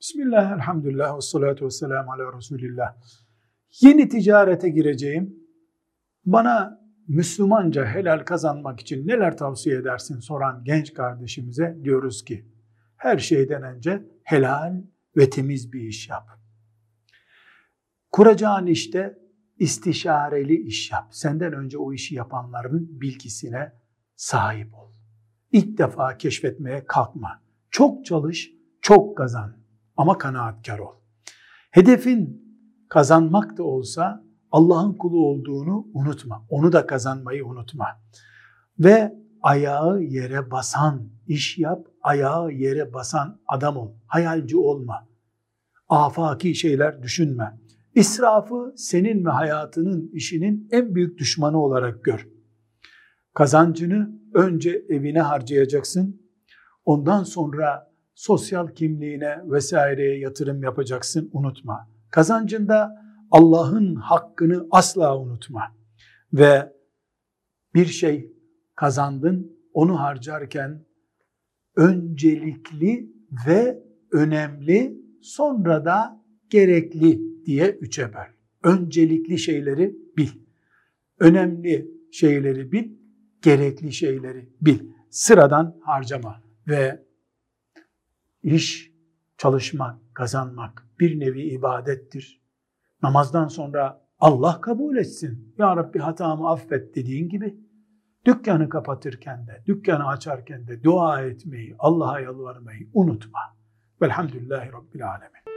Bismillah, elhamdülillah ve salatu ve selamu ala Resulillah. Yeni ticarete gireceğim. Bana Müslümanca helal kazanmak için neler tavsiye edersin soran genç kardeşimize diyoruz ki her şeyden önce helal ve temiz bir iş yap. Kuracağın işte istişareli iş yap. Senden önce o işi yapanların bilgisine sahip ol. İlk defa keşfetmeye kalkma. Çok çalış, çok kazan ama kanaatkar ol. Hedefin kazanmak da olsa Allah'ın kulu olduğunu unutma. Onu da kazanmayı unutma. Ve ayağı yere basan iş yap, ayağı yere basan adam ol. Hayalci olma. Afaki şeyler düşünme. İsrafı senin ve hayatının işinin en büyük düşmanı olarak gör. Kazancını önce evine harcayacaksın. Ondan sonra sosyal kimliğine vesaireye yatırım yapacaksın unutma. Kazancında Allah'ın hakkını asla unutma. Ve bir şey kazandın, onu harcarken öncelikli ve önemli, sonra da gerekli diye üçe böl. Öncelikli şeyleri bil. Önemli şeyleri bil, gerekli şeyleri bil. Sıradan harcama ve iş, çalışmak, kazanmak bir nevi ibadettir. Namazdan sonra Allah kabul etsin. Ya Rabbi hatamı affet dediğin gibi dükkanı kapatırken de, dükkanı açarken de dua etmeyi, Allah'a yalvarmayı unutma. Velhamdülillahi Rabbil Alemin.